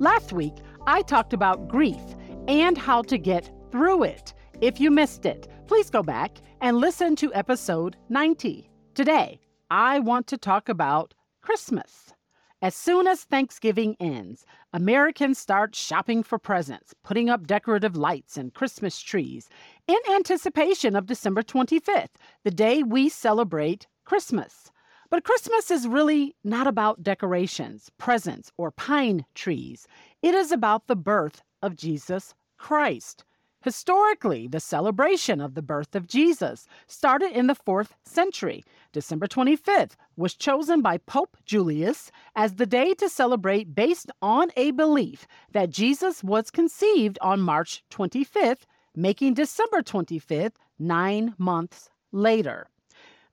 Last week, I talked about grief and how to get through it. If you missed it, please go back and listen to episode 90. Today, I want to talk about Christmas. As soon as Thanksgiving ends, Americans start shopping for presents, putting up decorative lights and Christmas trees in anticipation of December 25th, the day we celebrate Christmas. But Christmas is really not about decorations, presents, or pine trees. It is about the birth of Jesus Christ. Historically, the celebration of the birth of Jesus started in the 4th century. December 25th was chosen by Pope Julius as the day to celebrate based on a belief that Jesus was conceived on March 25th, making December 25th nine months later.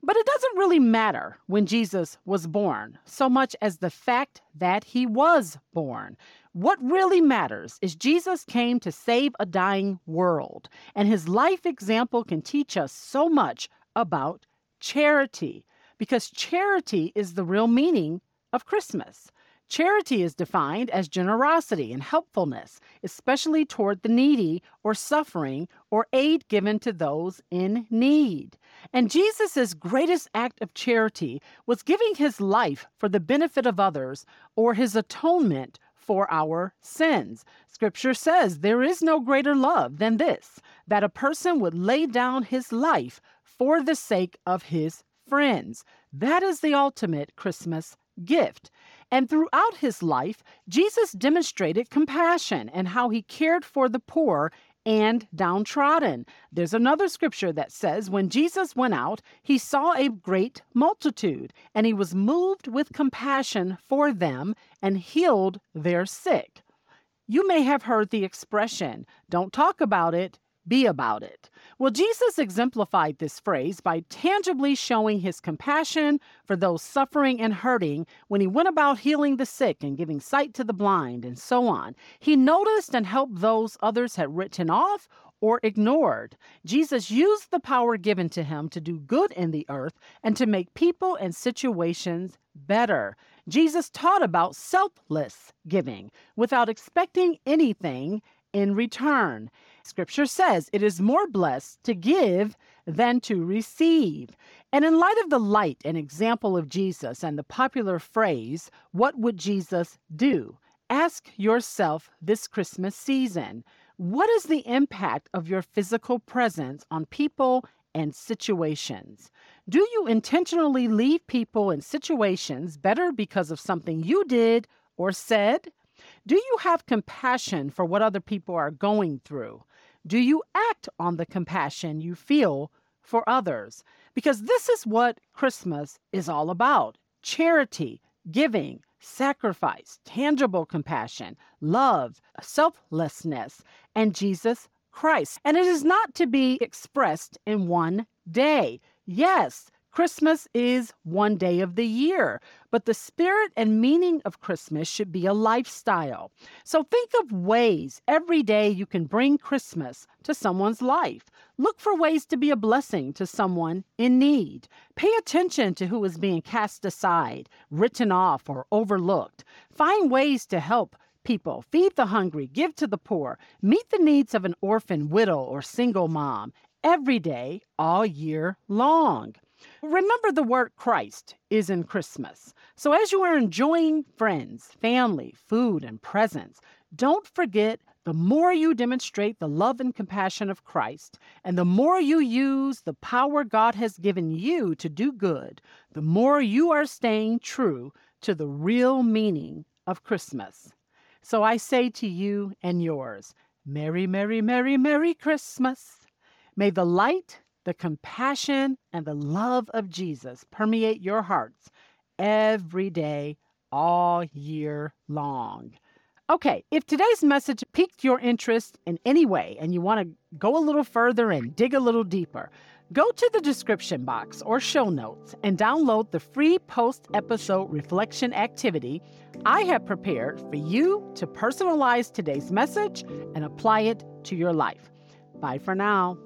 But it doesn't really matter when Jesus was born so much as the fact that he was born. What really matters is Jesus came to save a dying world, and his life example can teach us so much about charity, because charity is the real meaning of Christmas. Charity is defined as generosity and helpfulness, especially toward the needy or suffering, or aid given to those in need. And Jesus' greatest act of charity was giving his life for the benefit of others or his atonement for our sins. Scripture says there is no greater love than this that a person would lay down his life for the sake of his friends. That is the ultimate Christmas gift. And throughout his life, Jesus demonstrated compassion and how he cared for the poor and downtrodden. There's another scripture that says, When Jesus went out, he saw a great multitude, and he was moved with compassion for them and healed their sick. You may have heard the expression, Don't talk about it, be about it. Well, Jesus exemplified this phrase by tangibly showing his compassion for those suffering and hurting when he went about healing the sick and giving sight to the blind and so on. He noticed and helped those others had written off or ignored. Jesus used the power given to him to do good in the earth and to make people and situations better. Jesus taught about selfless giving without expecting anything in return. Scripture says it is more blessed to give than to receive. And in light of the light and example of Jesus and the popular phrase, What would Jesus do? Ask yourself this Christmas season what is the impact of your physical presence on people and situations? Do you intentionally leave people and situations better because of something you did or said? Do you have compassion for what other people are going through? Do you act on the compassion you feel for others? Because this is what Christmas is all about charity, giving, sacrifice, tangible compassion, love, selflessness, and Jesus Christ. And it is not to be expressed in one day. Yes, Christmas is one day of the year, but the spirit and meaning of Christmas should be a lifestyle. So think of ways every day you can bring Christmas to someone's life. Look for ways to be a blessing to someone in need. Pay attention to who is being cast aside, written off, or overlooked. Find ways to help people, feed the hungry, give to the poor, meet the needs of an orphan, widow, or single mom every day, all year long. Remember, the word Christ is in Christmas. So as you are enjoying friends, family, food, and presents, don't forget the more you demonstrate the love and compassion of Christ, and the more you use the power God has given you to do good, the more you are staying true to the real meaning of Christmas. So I say to you and yours, Merry, Merry, Merry, Merry Christmas. May the light the compassion and the love of Jesus permeate your hearts every day, all year long. Okay, if today's message piqued your interest in any way and you want to go a little further and dig a little deeper, go to the description box or show notes and download the free post episode reflection activity I have prepared for you to personalize today's message and apply it to your life. Bye for now.